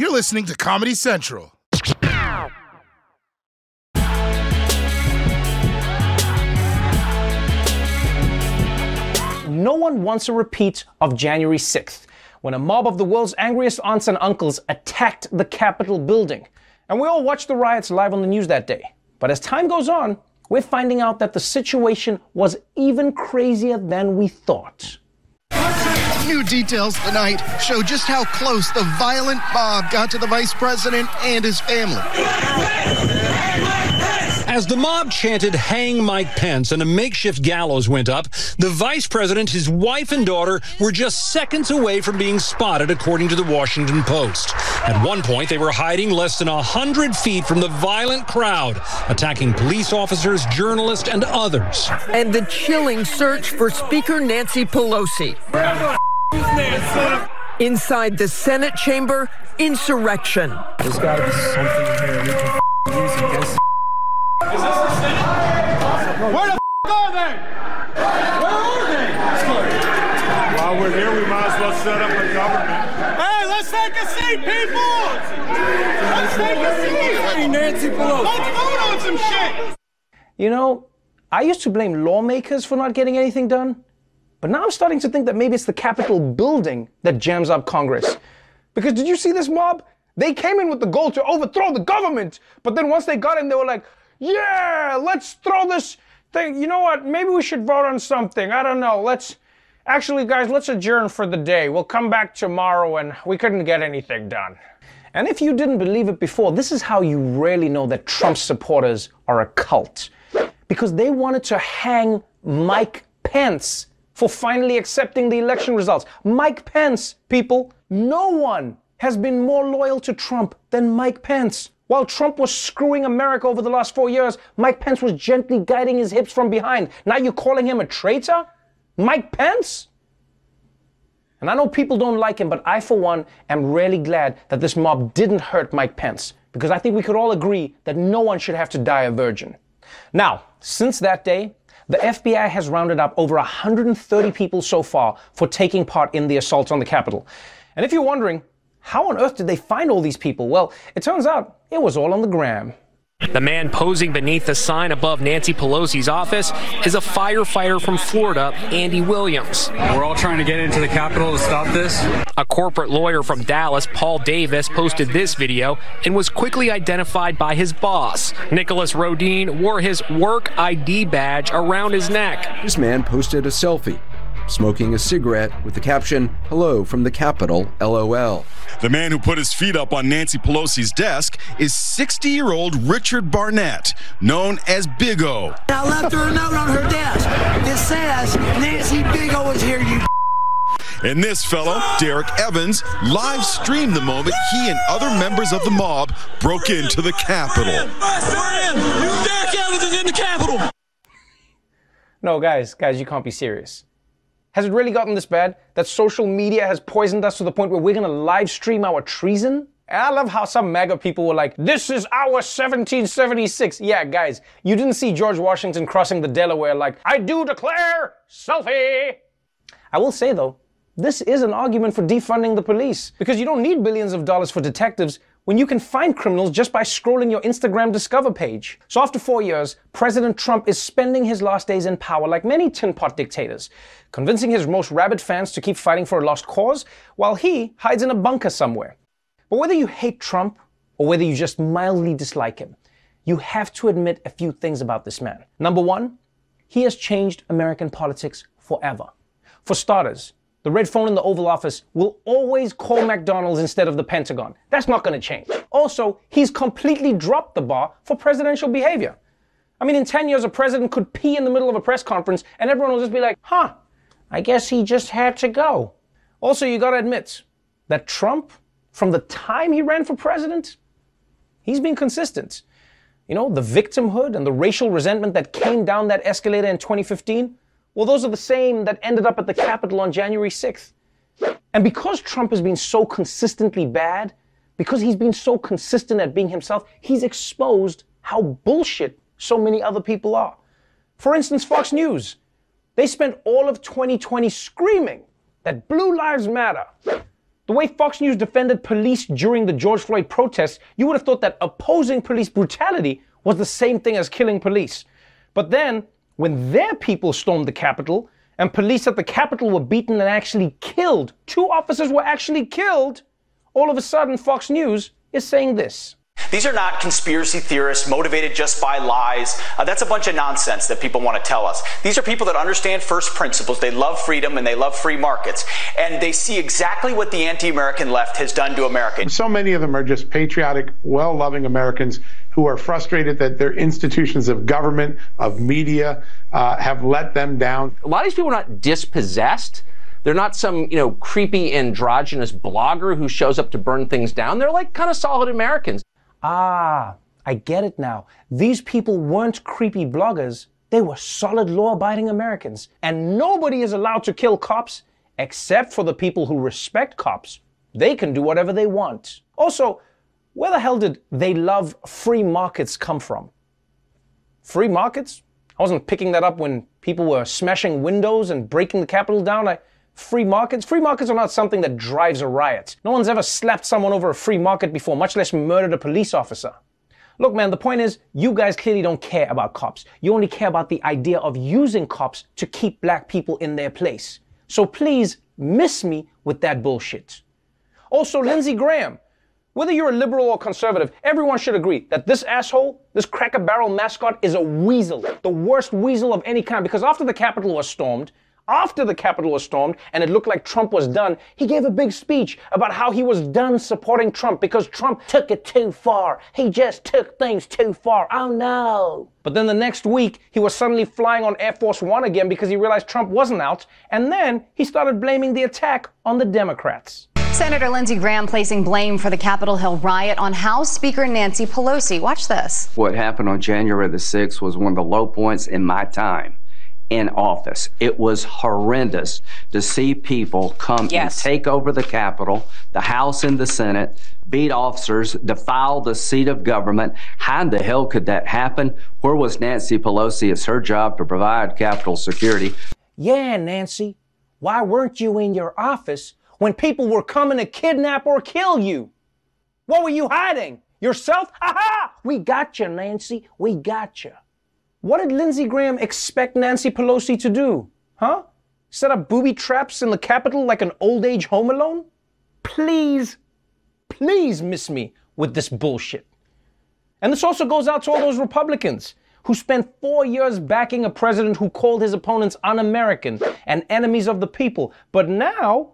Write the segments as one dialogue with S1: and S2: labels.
S1: You're listening to Comedy Central.
S2: No one wants a repeat of January 6th, when a mob of the world's angriest aunts and uncles attacked the Capitol building. And we all watched the riots live on the news that day. But as time goes on, we're finding out that the situation was even crazier than we thought.
S3: New details tonight show just how close the violent mob got to the vice president and his family.
S4: As the mob chanted, Hang Mike Pence, and a makeshift gallows went up, the vice president, his wife, and daughter were just seconds away from being spotted, according to the Washington Post. At one point, they were hiding less than 100 feet from the violent crowd, attacking police officers, journalists, and others.
S5: And the chilling search for Speaker Nancy Pelosi. Inside the Senate chamber, insurrection.
S6: There's got to be something in here we can use against.
S7: Is this the Senate? Where the are they? Where are they?
S8: While we're here, we might as well set up a government.
S7: Hey, let's take a seat, people! Let's take a seat! Hey, Nancy Pelosi. Let's vote on some shit!
S2: You know, I used to blame lawmakers for not getting anything done, but now I'm starting to think that maybe it's the Capitol building that jams up Congress. Because did you see this mob? They came in with the goal to overthrow the government, but then once they got in, they were like, yeah, let's throw this thing. You know what? Maybe we should vote on something. I don't know. Let's actually, guys, let's adjourn for the day. We'll come back tomorrow, and we couldn't get anything done. And if you didn't believe it before, this is how you really know that Trump supporters are a cult. Because they wanted to hang Mike Pence for finally accepting the election results. Mike Pence, people, no one has been more loyal to Trump than Mike Pence. While Trump was screwing America over the last four years, Mike Pence was gently guiding his hips from behind. Now you're calling him a traitor? Mike Pence? And I know people don't like him, but I, for one, am really glad that this mob didn't hurt Mike Pence, because I think we could all agree that no one should have to die a virgin. Now, since that day, the FBI has rounded up over 130 people so far for taking part in the assault on the Capitol. And if you're wondering, how on earth did they find all these people? Well, it turns out it was all on the gram.
S9: The man posing beneath the sign above Nancy Pelosi's office is a firefighter from Florida, Andy Williams.
S10: We're all trying to get into the Capitol to stop this.
S9: A corporate lawyer from Dallas, Paul Davis, posted this video and was quickly identified by his boss. Nicholas Rodean wore his work ID badge around his neck.
S11: This man posted a selfie smoking a cigarette with the caption, Hello from the Capitol, LOL.
S12: The man who put his feet up on Nancy Pelosi's desk is 60 year old Richard Barnett, known as Big O.
S13: I left her a note on her desk. It says, Nancy Big O is here, you.
S12: And this fellow, Derek Evans, live streamed the moment he and other members of the mob broke into the Capitol.
S7: Derek Evans is in the Capitol!
S2: No, guys, guys, you can't be serious. Has it really gotten this bad that social media has poisoned us to the point where we're gonna live stream our treason? And I love how some MAGA people were like, this is our 1776. Yeah, guys, you didn't see George Washington crossing the Delaware like, I do declare selfie. I will say though, this is an argument for defunding the police because you don't need billions of dollars for detectives when you can find criminals just by scrolling your Instagram Discover page. So after four years, President Trump is spending his last days in power like many tin pot dictators, convincing his most rabid fans to keep fighting for a lost cause while he hides in a bunker somewhere. But whether you hate Trump or whether you just mildly dislike him, you have to admit a few things about this man. Number one, he has changed American politics forever. For starters, the red phone in the Oval Office will always call McDonald's instead of the Pentagon. That's not going to change. Also, he's completely dropped the bar for presidential behavior. I mean, in 10 years, a president could pee in the middle of a press conference and everyone will just be like, huh, I guess he just had to go. Also, you got to admit that Trump, from the time he ran for president, he's been consistent. You know, the victimhood and the racial resentment that came down that escalator in 2015 well, those are the same that ended up at the Capitol on January 6th. And because Trump has been so consistently bad, because he's been so consistent at being himself, he's exposed how bullshit so many other people are. For instance, Fox News. They spent all of 2020 screaming that Blue Lives Matter. The way Fox News defended police during the George Floyd protests, you would have thought that opposing police brutality was the same thing as killing police. But then, when their people stormed the Capitol and police at the Capitol were beaten and actually killed, two officers were actually killed, all of a sudden Fox News is saying this.
S14: These are not conspiracy theorists motivated just by lies. Uh, that's a bunch of nonsense that people want to tell us. These are people that understand first principles. They love freedom and they love free markets. And they see exactly what the anti American left has done to America.
S15: So many of them are just patriotic, well loving Americans who are frustrated that their institutions of government, of media, uh, have let them down.
S16: A lot of these people are not dispossessed. They're not some, you know, creepy androgynous blogger who shows up to burn things down. They're like kind of solid Americans.
S2: Ah, I get it now. These people weren't creepy bloggers. They were solid law abiding Americans. And nobody is allowed to kill cops except for the people who respect cops. They can do whatever they want. Also, where the hell did they love free markets come from? Free markets? I wasn't picking that up when people were smashing windows and breaking the Capitol down. I, free markets? Free markets are not something that drives a riot. No one's ever slapped someone over a free market before, much less murdered a police officer. Look, man, the point is, you guys clearly don't care about cops. You only care about the idea of using cops to keep black people in their place. So please miss me with that bullshit. Also, Lindsey Graham, whether you're a liberal or conservative, everyone should agree that this asshole, this cracker barrel mascot, is a weasel. The worst weasel of any kind. Because after the Capitol was stormed, after the Capitol was stormed and it looked like Trump was done, he gave a big speech about how he was done supporting Trump because Trump took it too far. He just took things too far. Oh no. But then the next week, he was suddenly flying on Air Force One again because he realized Trump wasn't out. And then he started blaming the attack on the Democrats.
S17: Senator Lindsey Graham placing blame for the Capitol Hill riot on House Speaker Nancy Pelosi. Watch this.
S18: What happened on January the 6th was one of the low points in my time in office. It was horrendous to see people come yes. and take over the Capitol, the House and the Senate, beat officers, defile the seat of government. How in the hell could that happen? Where was Nancy Pelosi? It's her job to provide Capitol security.
S2: Yeah, Nancy. Why weren't you in your office when people were coming to kidnap or kill you? What were you hiding? Yourself? Aha! We got you, Nancy. We got you. What did Lindsey Graham expect Nancy Pelosi to do? Huh? Set up booby traps in the Capitol like an old age home alone? Please, please miss me with this bullshit. And this also goes out to all those Republicans who spent four years backing a president who called his opponents un American and enemies of the people. But now,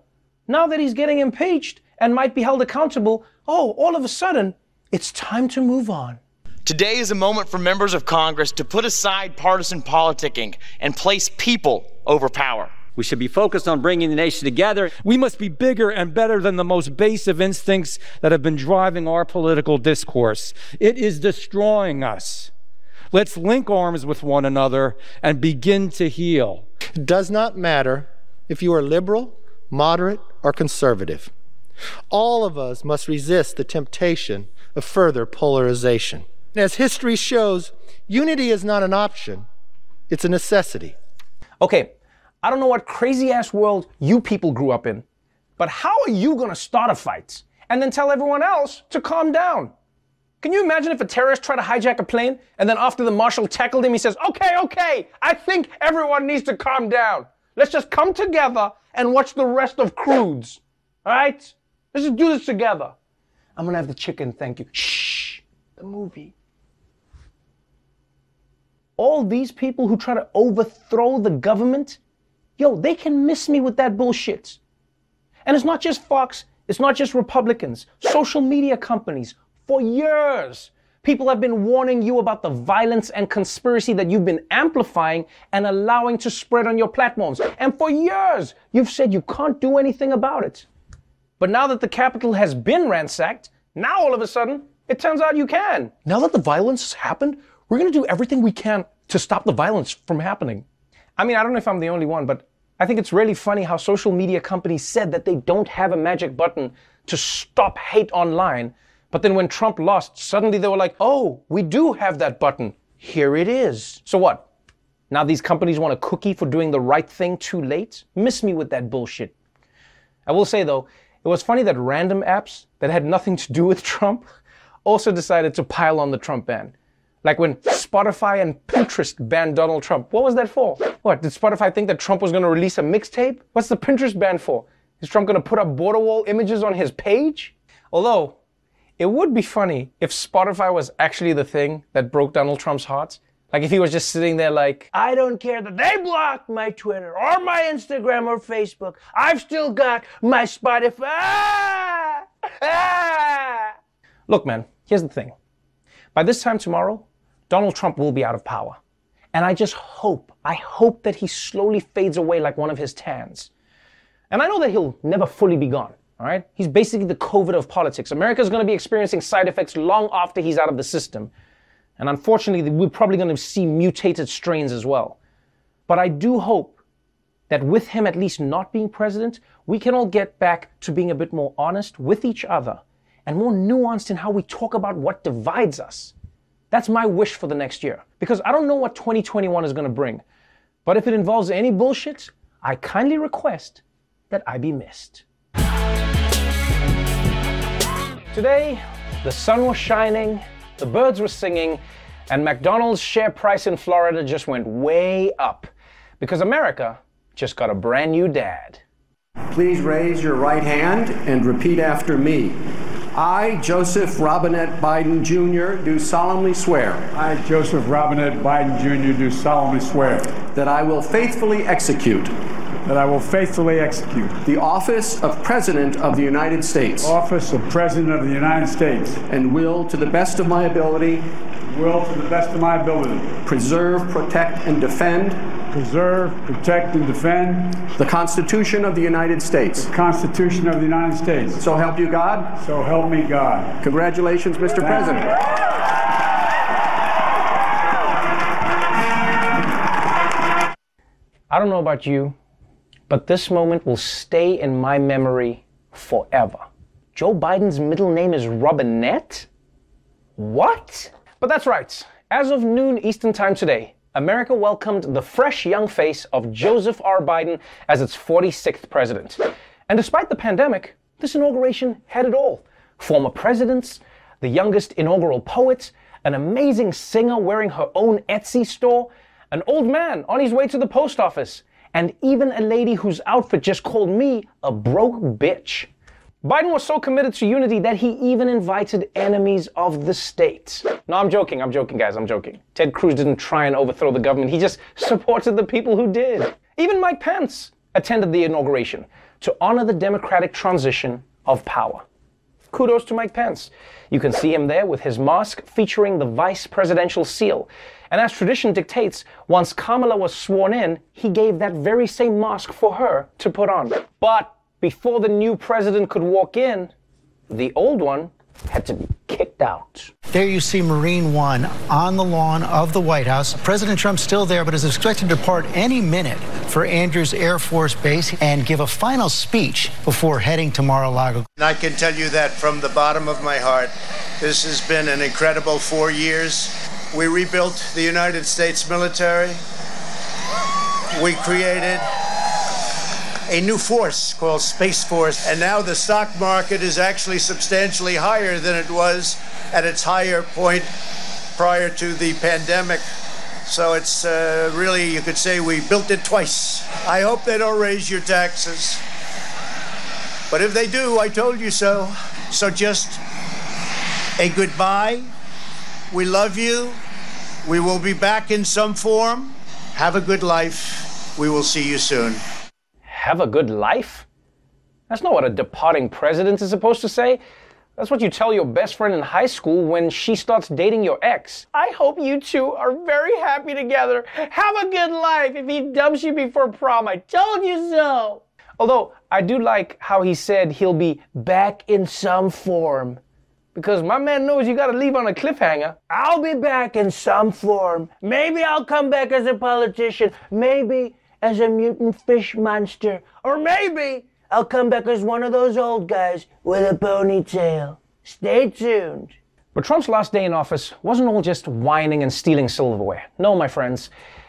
S2: now that he's getting impeached and might be held accountable, oh, all of a sudden, it's time to move on.
S19: Today is a moment for members of Congress to put aside partisan politicking and place people over power.
S20: We should be focused on bringing the nation together.
S6: We must be bigger and better than the most base of instincts that have been driving our political discourse. It is destroying us. Let's link arms with one another and begin to heal.
S21: It does not matter if you are liberal, moderate, or conservative. All of us must resist the temptation of further polarization. As history shows, unity is not an option, it's a necessity.
S2: Okay, I don't know what crazy ass world you people grew up in, but how are you gonna start a fight and then tell everyone else to calm down? Can you imagine if a terrorist tried to hijack a plane and then after the marshal tackled him, he says, okay, okay, I think everyone needs to calm down. Let's just come together and watch the rest of Croods. All right? Let's just do this together. I'm gonna have the chicken, thank you. Shh, the movie all these people who try to overthrow the government, yo, they can miss me with that bullshit. And it's not just Fox, it's not just Republicans, social media companies. For years, people have been warning you about the violence and conspiracy that you've been amplifying and allowing to spread on your platforms. And for years, you've said you can't do anything about it. But now that the Capitol has been ransacked, now all of a sudden, it turns out you can. Now that the violence has happened, we're going to do everything we can to stop the violence from happening. I mean, I don't know if I'm the only one, but I think it's really funny how social media companies said that they don't have a magic button to stop hate online. But then when Trump lost, suddenly they were like, oh, we do have that button. Here it is. So what? Now these companies want a cookie for doing the right thing too late? Miss me with that bullshit. I will say though, It was funny that random apps that had nothing to do with Trump also decided to pile on the Trump ban. Like when Spotify and Pinterest banned Donald Trump. What was that for? What, did Spotify think that Trump was going to release a mixtape? What's the Pinterest ban for? Is Trump going to put up border wall images on his page? Although, it would be funny if Spotify was actually the thing that broke Donald Trump's heart. Like if he was just sitting there like, I don't care that they blocked my Twitter or my Instagram or Facebook. I've still got my Spotify. Ah! Ah! Look, man, here's the thing. By this time tomorrow, Donald Trump will be out of power. And I just hope, I hope that he slowly fades away like one of his tans. And I know that he'll never fully be gone, all right? He's basically the COVID of politics. America's going to be experiencing side effects long after he's out of the system. And unfortunately, we're probably going to see mutated strains as well. But I do hope that with him at least not being president, we can all get back to being a bit more honest with each other and more nuanced in how we talk about what divides us. That's my wish for the next year. Because I don't know what 2021 is going to bring. But if it involves any bullshit, I kindly request that I be missed. Today, the sun was shining, the birds were singing, and McDonald's share price in Florida just went way up because America just got a brand new dad.
S22: Please raise your right hand and repeat after me. I, Joseph Robinette Biden Jr., do solemnly swear.
S8: I, Joseph Robinette Biden Jr., do solemnly swear.
S22: That I will faithfully execute.
S8: That I will faithfully execute.
S22: The office of President of the United States.
S8: Office of President of the United States.
S22: And will, to the best of my ability.
S8: Will, to the best of my ability.
S22: Preserve, protect, and defend.
S8: Preserve, protect, and defend.
S22: The Constitution of the United States.
S8: The Constitution of the United States.
S22: So help you God.
S8: So help me God.
S22: Congratulations, Mr.
S8: Thank
S22: President.
S2: I don't know about you, but this moment will stay in my memory forever. Joe Biden's middle name is Robinette? What? But that's right. As of noon Eastern Time today, America welcomed the fresh young face of Joseph R. Biden as its 46th president. And despite the pandemic, this inauguration had it all. Former presidents, the youngest inaugural poet, an amazing singer wearing her own Etsy store, an old man on his way to the post office, and even a lady whose outfit just called me a broke bitch. Biden was so committed to unity that he even invited enemies of the state. No, I'm joking, I'm joking, guys, I'm joking. Ted Cruz didn't try and overthrow the government, he just supported the people who did. Even Mike Pence attended the inauguration to honor the democratic transition of power. Kudos to Mike Pence. You can see him there with his mask featuring the vice presidential seal. And as tradition dictates, once Kamala was sworn in, he gave that very same mask for her to put on. But before the new president could walk in, the old one had to be kicked out.
S23: There you see Marine One on the lawn of the White House. President Trump's still there, but is expected to depart any minute for Andrews Air Force Base and give a final speech before heading to Mar-a-Lago.
S24: And I can tell you that from the bottom of my heart, this has been an incredible four years. We rebuilt the United States military. We created a new force called Space Force. And now the stock market is actually substantially higher than it was at its higher point prior to the pandemic. So it's uh, really, you could say we built it twice. I hope they don't raise your taxes. But if they do, I told you so. So just a goodbye. We love you. We will be back in some form. Have a good life. We will see you soon
S2: have a good life? That's not what a departing president is supposed to say. That's what you tell your best friend in high school when she starts dating your ex. I hope you two are very happy together. Have a good life if he dumps you before prom. I told you so. Although, I do like how he said he'll be back in some form. Because my man knows you gotta leave on a cliffhanger. I'll be back in some form. Maybe I'll come back as a politician. Maybe as a mutant fish monster. Or maybe I'll come back as one of those old guys with a ponytail. Stay tuned. But Trump's last day in office wasn't all just whining and stealing silverware. No, my friends.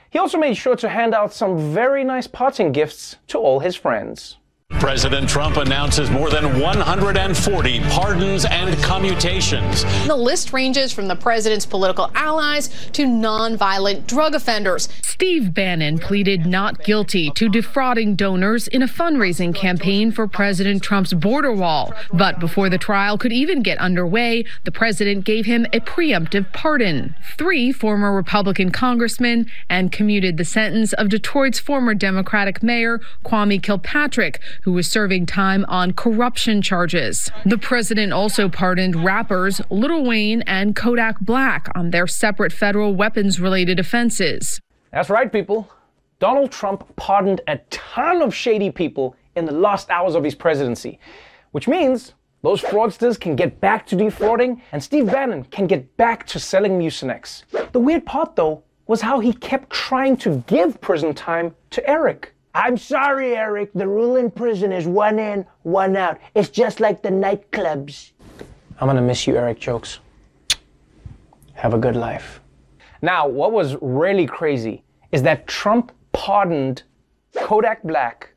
S2: He also made sure to hand out some very nice parting gifts to all his friends.
S25: President Trump announces more than 140 pardons and commutations.
S26: The list ranges from the president's political allies to nonviolent drug offenders.
S27: Steve Bannon pleaded not guilty to defrauding donors in a fundraising campaign for President Trump's border wall. But before the trial could even get underway, the president gave him a preemptive pardon. Three former Republican congressmen and commuted the sentence of Detroit's former Democratic mayor, Kwame Kilpatrick, who was serving time on corruption charges. The president also pardoned rappers Lil Wayne and Kodak Black on their separate federal weapons related offenses.
S2: That's right, people. Donald Trump pardoned a ton of shady people in the last hours of his presidency, which means those fraudsters can get back to defrauding and Steve Bannon can get back to selling Mucinex. The weird part, though, was how he kept trying to give prison time to Eric.
S28: I'm sorry, Eric. The rule in prison is one in, one out. It's just like the nightclubs.
S2: I'm gonna miss you, Eric Jokes. Have a good life. Now, what was really crazy is that Trump pardoned Kodak Black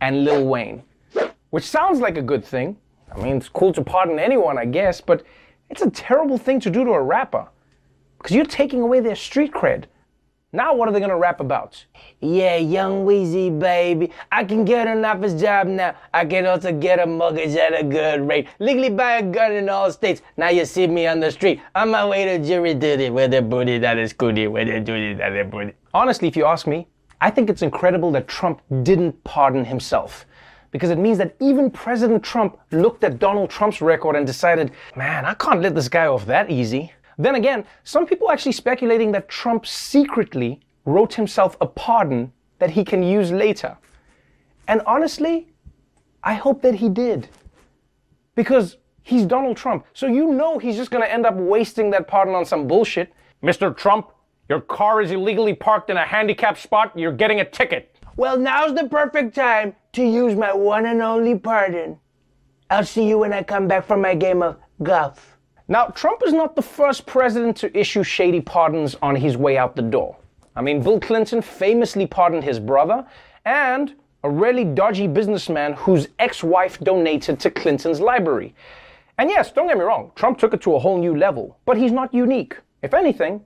S2: and Lil Wayne, which sounds like a good thing. I mean, it's cool to pardon anyone, I guess, but it's a terrible thing to do to a rapper because you're taking away their street cred. Now, what are they gonna rap about?
S28: Yeah, young Weezy, baby. I can get an office job now. I can also get a mortgage at a good rate. Legally buy a gun in all states. Now you see me on the street. On my way to jury duty. With a booty that is goody. With a duty that is booty.
S2: Honestly, if you ask me, I think it's incredible that Trump didn't pardon himself. Because it means that even President Trump looked at Donald Trump's record and decided, man, I can't let this guy off that easy. Then again, some people actually speculating that Trump secretly wrote himself a pardon that he can use later. And honestly, I hope that he did. Because he's Donald Trump. So you know he's just going to end up wasting that pardon on some bullshit. Mr. Trump, your car is illegally parked in a handicapped spot. You're getting a ticket.
S28: Well, now's the perfect time to use my one and only pardon. I'll see you when I come back from my game of golf.
S2: Now, Trump is not the first president to issue shady pardons on his way out the door. I mean, Bill Clinton famously pardoned his brother, and a really dodgy businessman whose ex wife donated to Clinton's library. And yes, don't get me wrong, Trump took it to a whole new level, but he's not unique. If anything,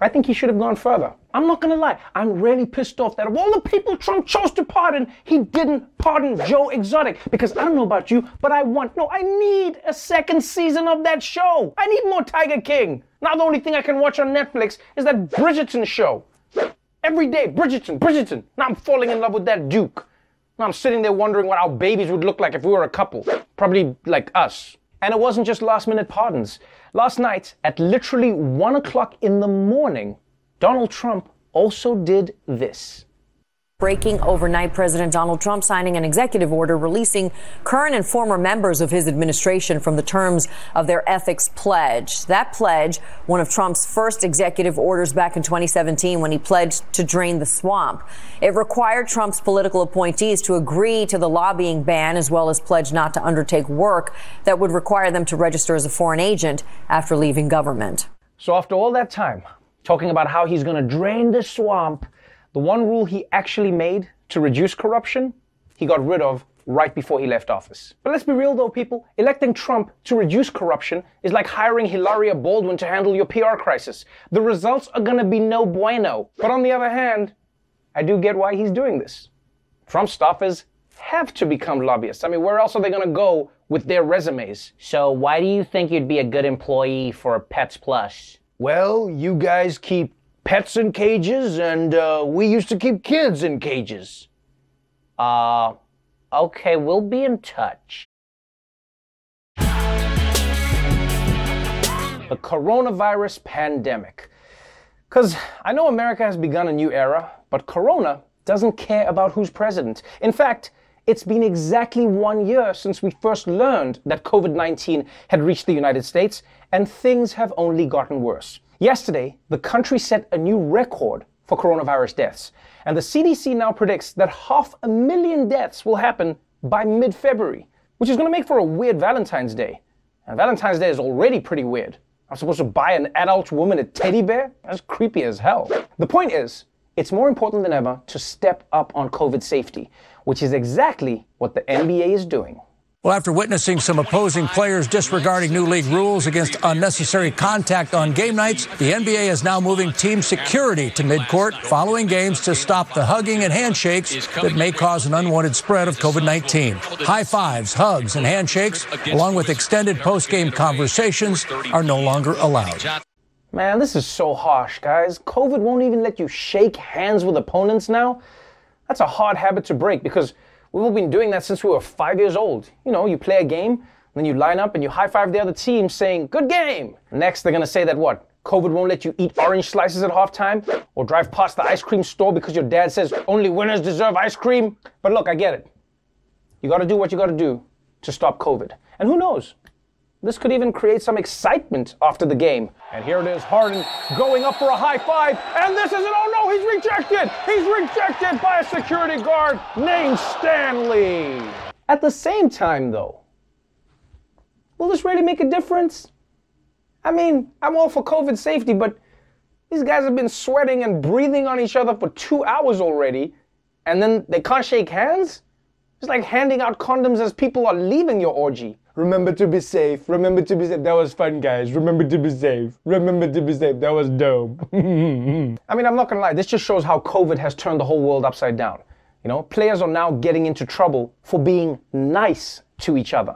S2: I think he should have gone further. I'm not gonna lie, I'm really pissed off that of all the people Trump chose to pardon, he didn't pardon Joe Exotic. Because I don't know about you, but I want, no, I need a second season of that show. I need more Tiger King. Now the only thing I can watch on Netflix is that Bridgerton show. Every day, Bridgerton, Bridgerton. Now I'm falling in love with that Duke. Now I'm sitting there wondering what our babies would look like if we were a couple. Probably like us. And it wasn't just last minute pardons. Last night, at literally 1 o'clock in the morning, Donald Trump also did this.
S29: Breaking overnight, President Donald Trump signing an executive order releasing current and former members of his administration from the terms of their ethics pledge. That pledge, one of Trump's first executive orders back in 2017 when he pledged to drain the swamp. It required Trump's political appointees to agree to the lobbying ban as well as pledge not to undertake work that would require them to register as a foreign agent after leaving government.
S2: So after all that time, talking about how he's going to drain the swamp, the one rule he actually made to reduce corruption, he got rid of right before he left office. But let's be real though, people. Electing Trump to reduce corruption is like hiring Hilaria Baldwin to handle your PR crisis. The results are gonna be no bueno. But on the other hand, I do get why he's doing this. Trump staffers have to become lobbyists. I mean, where else are they gonna go with their resumes?
S28: So why do you think you'd be a good employee for Pets Plus?
S2: Well, you guys keep pets in cages, and uh, we used to keep kids in cages.
S28: Uh, okay, we'll be in touch.
S2: The coronavirus pandemic. Because I know America has begun a new era, but Corona doesn't care about who's president. In fact, it's been exactly one year since we first learned that COVID 19 had reached the United States, and things have only gotten worse. Yesterday, the country set a new record for coronavirus deaths, and the CDC now predicts that half a million deaths will happen by mid February, which is going to make for a weird Valentine's Day. And Valentine's Day is already pretty weird. I'm supposed to buy an adult woman a teddy bear? That's creepy as hell. The point is, it's more important than ever to step up on COVID safety, which is exactly what the NBA is doing.
S30: Well, after witnessing some opposing players disregarding new league rules against unnecessary contact on game nights, the NBA is now moving team security to midcourt following games to stop the hugging and handshakes that may cause an unwanted spread of COVID 19. High fives, hugs, and handshakes, along with extended post game conversations, are no longer allowed.
S2: Man, this is so harsh, guys. COVID won't even let you shake hands with opponents now. That's a hard habit to break because We've all been doing that since we were five years old. You know, you play a game, then you line up and you high five the other team saying, Good game. Next, they're gonna say that what? COVID won't let you eat orange slices at halftime or drive past the ice cream store because your dad says only winners deserve ice cream. But look, I get it. You gotta do what you gotta do to stop COVID. And who knows? This could even create some excitement after the game. And here it is, Harden going up for a high five. And this is it. Oh no, he's rejected. He's rejected by a security guard named Stanley. At the same time, though, will this really make a difference? I mean, I'm all for COVID safety, but these guys have been sweating and breathing on each other for two hours already, and then they can't shake hands? It's like handing out condoms as people are leaving your orgy. Remember to be safe. Remember to be safe. That was fun, guys. Remember to be safe. Remember to be safe. That was dope. I mean, I'm not gonna lie. This just shows how COVID has turned the whole world upside down. You know, players are now getting into trouble for being nice to each other.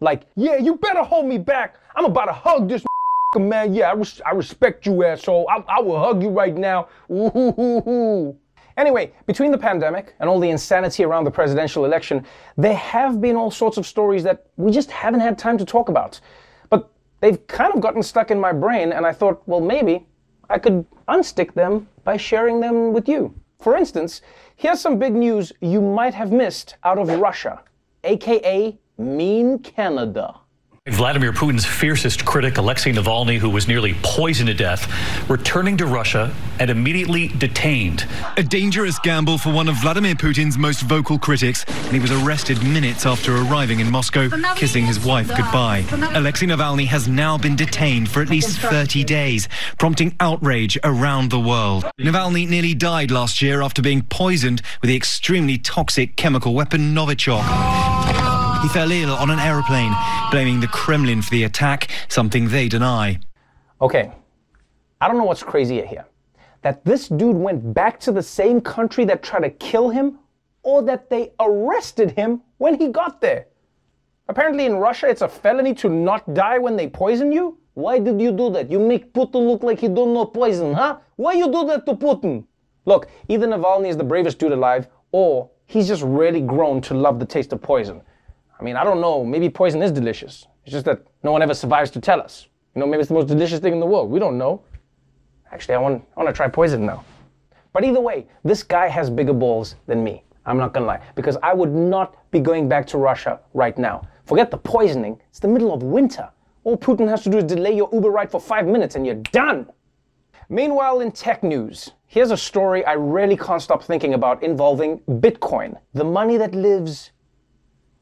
S2: Like, yeah, you better hold me back. I'm about to hug this man. Yeah, I, res- I respect you, asshole. I, I will hug you right now. Ooh, Anyway, between the pandemic and all the insanity around the presidential election, there have been all sorts of stories that we just haven't had time to talk about. But they've kind of gotten stuck in my brain, and I thought, well, maybe I could unstick them by sharing them with you. For instance, here's some big news you might have missed out of Russia, aka Mean Canada.
S31: Vladimir Putin's fiercest critic, Alexei Navalny, who was nearly poisoned to death, returning to Russia and immediately detained.
S32: A dangerous gamble for one of Vladimir Putin's most vocal critics, and he was arrested minutes after arriving in Moscow, kissing his wife goodbye. Alexei Navalny has now been detained for at least 30 days, prompting outrage around the world. Navalny nearly died last year after being poisoned with the extremely toxic chemical weapon Novichok. He fell ill on an aeroplane, blaming the Kremlin for the attack, something they deny.
S2: Okay, I don't know what's crazier here. That this dude went back to the same country that tried to kill him, or that they arrested him when he got there. Apparently, in Russia, it's a felony to not die when they poison you. Why did you do that? You make Putin look like he don't know poison, huh? Why you do that to Putin? Look, either Navalny is the bravest dude alive, or he's just really grown to love the taste of poison. I mean, I don't know. Maybe poison is delicious. It's just that no one ever survives to tell us. You know, maybe it's the most delicious thing in the world. We don't know. Actually, I want, I want to try poison now. But either way, this guy has bigger balls than me. I'm not gonna lie. Because I would not be going back to Russia right now. Forget the poisoning. It's the middle of winter. All Putin has to do is delay your Uber ride for five minutes and you're done. Meanwhile, in tech news, here's a story I really can't stop thinking about involving Bitcoin, the money that lives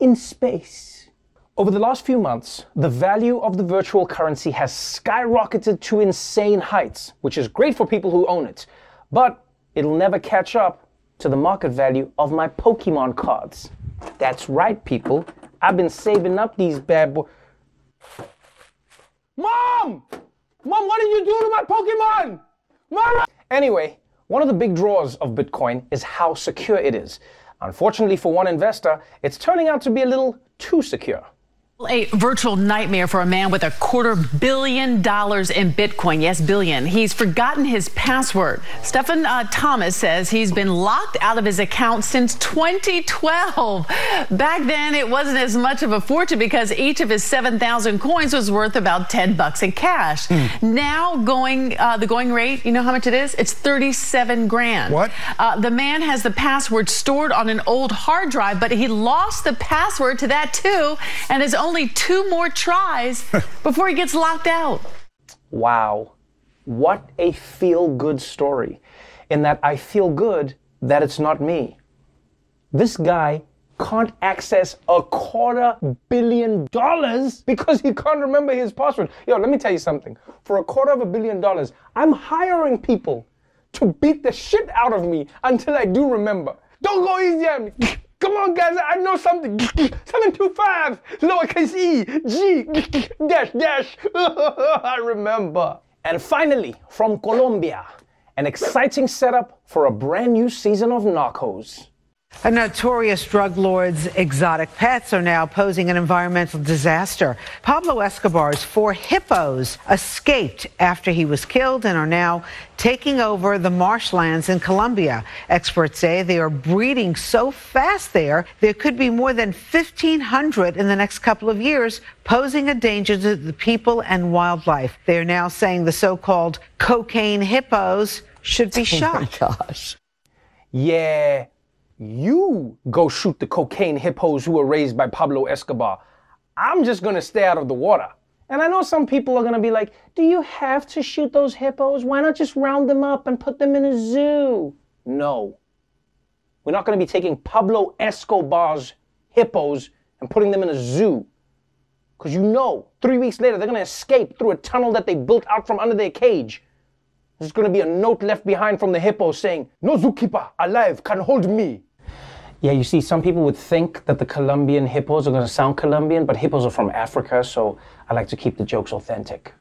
S2: in space. Over the last few months, the value of the virtual currency has skyrocketed to insane heights, which is great for people who own it, but it'll never catch up to the market value of my Pokemon cards. That's right, people. I've been saving up these bad boys. Mom! Mom, what did you do to my Pokemon? Mom! Anyway, one of the big draws of Bitcoin is how secure it is. Unfortunately for one investor, it's turning out to be a little too secure.
S33: A virtual nightmare for a man with a quarter billion dollars in Bitcoin. Yes, billion. He's forgotten his password. Stefan uh, Thomas says he's been locked out of his account since 2012. Back then, it wasn't as much of a fortune because each of his 7,000 coins was worth about 10 bucks in cash. Mm. Now, going uh, the going rate, you know how much it is? It's 37 grand.
S21: What?
S33: Uh, the man has the password stored on an old hard drive, but he lost the password to that too, and his only two more tries before he gets locked out.
S2: Wow. What a feel good story. In that I feel good that it's not me. This guy can't access a quarter billion dollars because he can't remember his password. Yo, let me tell you something. For a quarter of a billion dollars, I'm hiring people to beat the shit out of me until I do remember. Don't go easy on me. Come on, guys, I know something. 725, lowercase e, g, dash, dash. I remember. And finally, from Colombia, an exciting setup for a brand new season of Narcos.
S34: A notorious drug lord's exotic pets are now posing an environmental disaster. Pablo Escobar's four hippos escaped after he was killed and are now taking over the marshlands in Colombia. Experts say they are breeding so fast there, there could be more than 1,500 in the next couple of years, posing a danger to the people and wildlife. They are now saying the so called cocaine hippos should be shot.
S2: Oh my gosh. Yeah, you go shoot the cocaine hippos who were raised by Pablo Escobar. I'm just gonna stay out of the water. And I know some people are gonna be like, do you have to shoot those hippos? Why not just round them up and put them in a zoo? No. We're not gonna be taking Pablo Escobar's hippos and putting them in a zoo. Because you know, three weeks later, they're gonna escape through a tunnel that they built out from under their cage. There's gonna be a note left behind from the hippo saying, No zookeeper alive can hold me. Yeah, you see, some people would think that the Colombian hippos are gonna sound Colombian, but hippos are from Africa, so I like to keep the jokes authentic.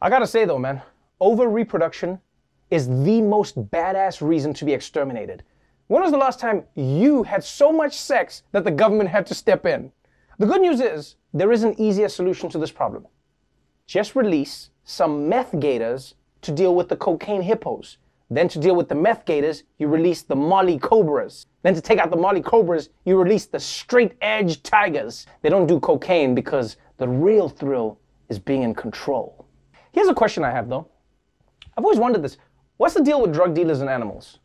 S2: I gotta say though, man, over reproduction is the most badass reason to be exterminated. When was the last time you had so much sex that the government had to step in? The good news is, there is an easier solution to this problem. Just release some meth gators to deal with the cocaine hippos. Then to deal with the meth gators, you release the molly cobras. Then to take out the molly cobras, you release the straight edge tigers. They don't do cocaine because the real thrill is being in control. Here's a question I have though. I've always wondered this. What's the deal with drug dealers and animals?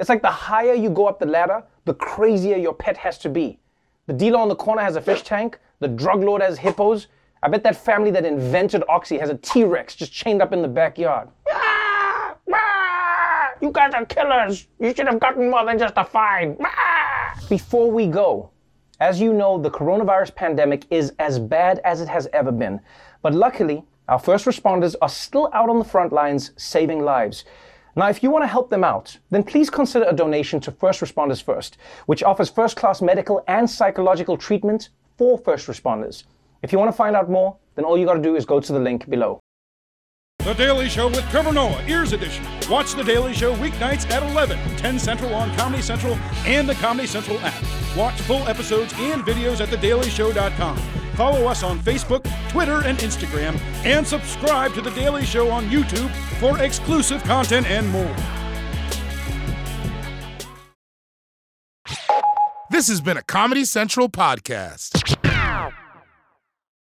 S2: It's like the higher you go up the ladder, the crazier your pet has to be. The dealer on the corner has a fish tank, the drug lord has hippos. I bet that family that invented Oxy has a T Rex just chained up in the backyard. Ah! Ah! You guys are killers. You should have gotten more than just a fine. Ah! Before we go, as you know, the coronavirus pandemic is as bad as it has ever been. But luckily, our first responders are still out on the front lines saving lives. Now, if you want to help them out, then please consider a donation to First Responders First, which offers first class medical and psychological treatment for first responders. If you want to find out more, then all you got to do is go to the link below.
S8: The Daily Show with Trevor Noah, Ears Edition. Watch The Daily Show weeknights at 11, 10 Central on Comedy Central and the Comedy Central app. Watch full episodes and videos at thedailyshow.com. Follow us on Facebook, Twitter, and Instagram, and subscribe to The Daily Show on YouTube for exclusive content and more.
S35: This has been a Comedy Central podcast.